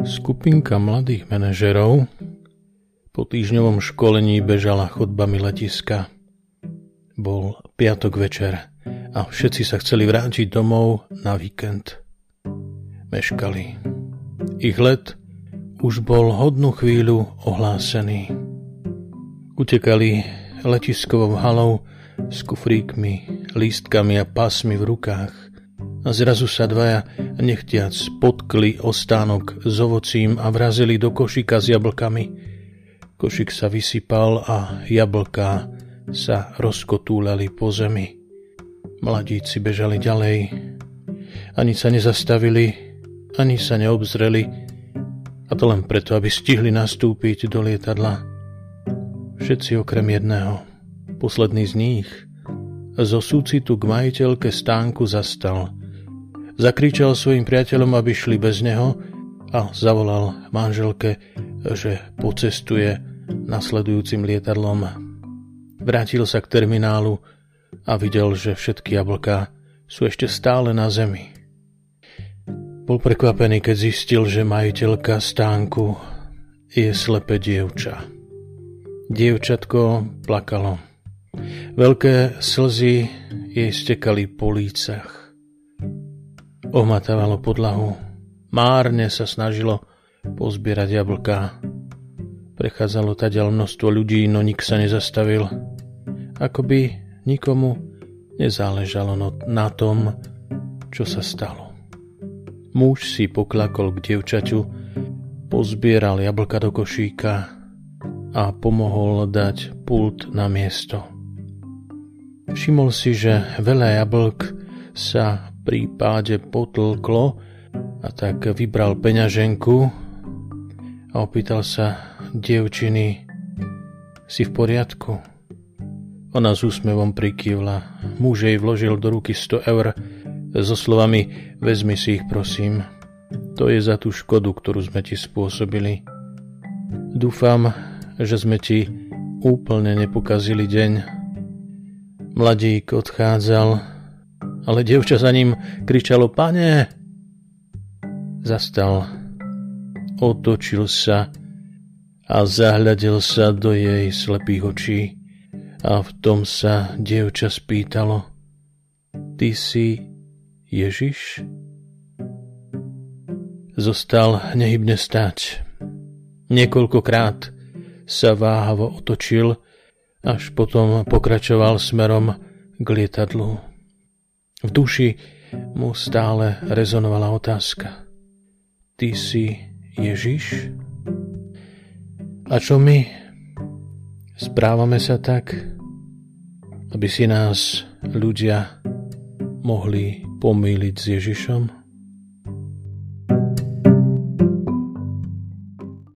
Skupinka mladých manažerov po týždňovom školení bežala chodbami letiska. Bol piatok večer a všetci sa chceli vrátiť domov na víkend. Meškali. Ich let už bol hodnú chvíľu ohlásený. Utekali letiskovou halou s kufríkmi, lístkami a pásmi v rukách – a zrazu sa dvaja nechtiac potkli o stánok s ovocím a vrazili do košíka s jablkami. Košík sa vysypal a jablká sa rozkotúľali po zemi. Mladíci bežali ďalej. Ani sa nezastavili, ani sa neobzreli, a to len preto, aby stihli nastúpiť do lietadla. Všetci okrem jedného, posledný z nich, zo súcitu k majiteľke stánku zastal – Zakričal svojim priateľom, aby šli bez neho a zavolal manželke, že pocestuje nasledujúcim lietadlom. Vrátil sa k terminálu a videl, že všetky jablká sú ešte stále na zemi. Bol prekvapený, keď zistil, že majiteľka stánku je slepe dievča. Dievčatko plakalo. Veľké slzy jej stekali po lícach. Ohmatávalo podlahu. Márne sa snažilo pozbierať jablká. Prechádzalo taďal množstvo ľudí, no nik sa nezastavil. Ako by nikomu nezáležalo no- na tom, čo sa stalo. Muž si poklakol k dievčaťu, pozbieral jablka do košíka a pomohol dať pult na miesto. Všimol si, že veľa jablk sa prípade potlklo a tak vybral peňaženku a opýtal sa dievčiny, si v poriadku? Ona s úsmevom prikývla. Muž jej vložil do ruky 100 eur so slovami vezmi si ich prosím. To je za tú škodu, ktorú sme ti spôsobili. Dúfam, že sme ti úplne nepokazili deň. Mladík odchádzal ale dievča za ním kričalo Pane! Zastal, otočil sa a zahľadil sa do jej slepých očí a v tom sa dievča spýtalo Ty si Ježiš? Zostal nehybne stať. Niekoľkokrát sa váhavo otočil, až potom pokračoval smerom k lietadlu. V duši mu stále rezonovala otázka. Ty si Ježiš? A čo my? Správame sa tak, aby si nás ľudia mohli pomýliť s Ježišom?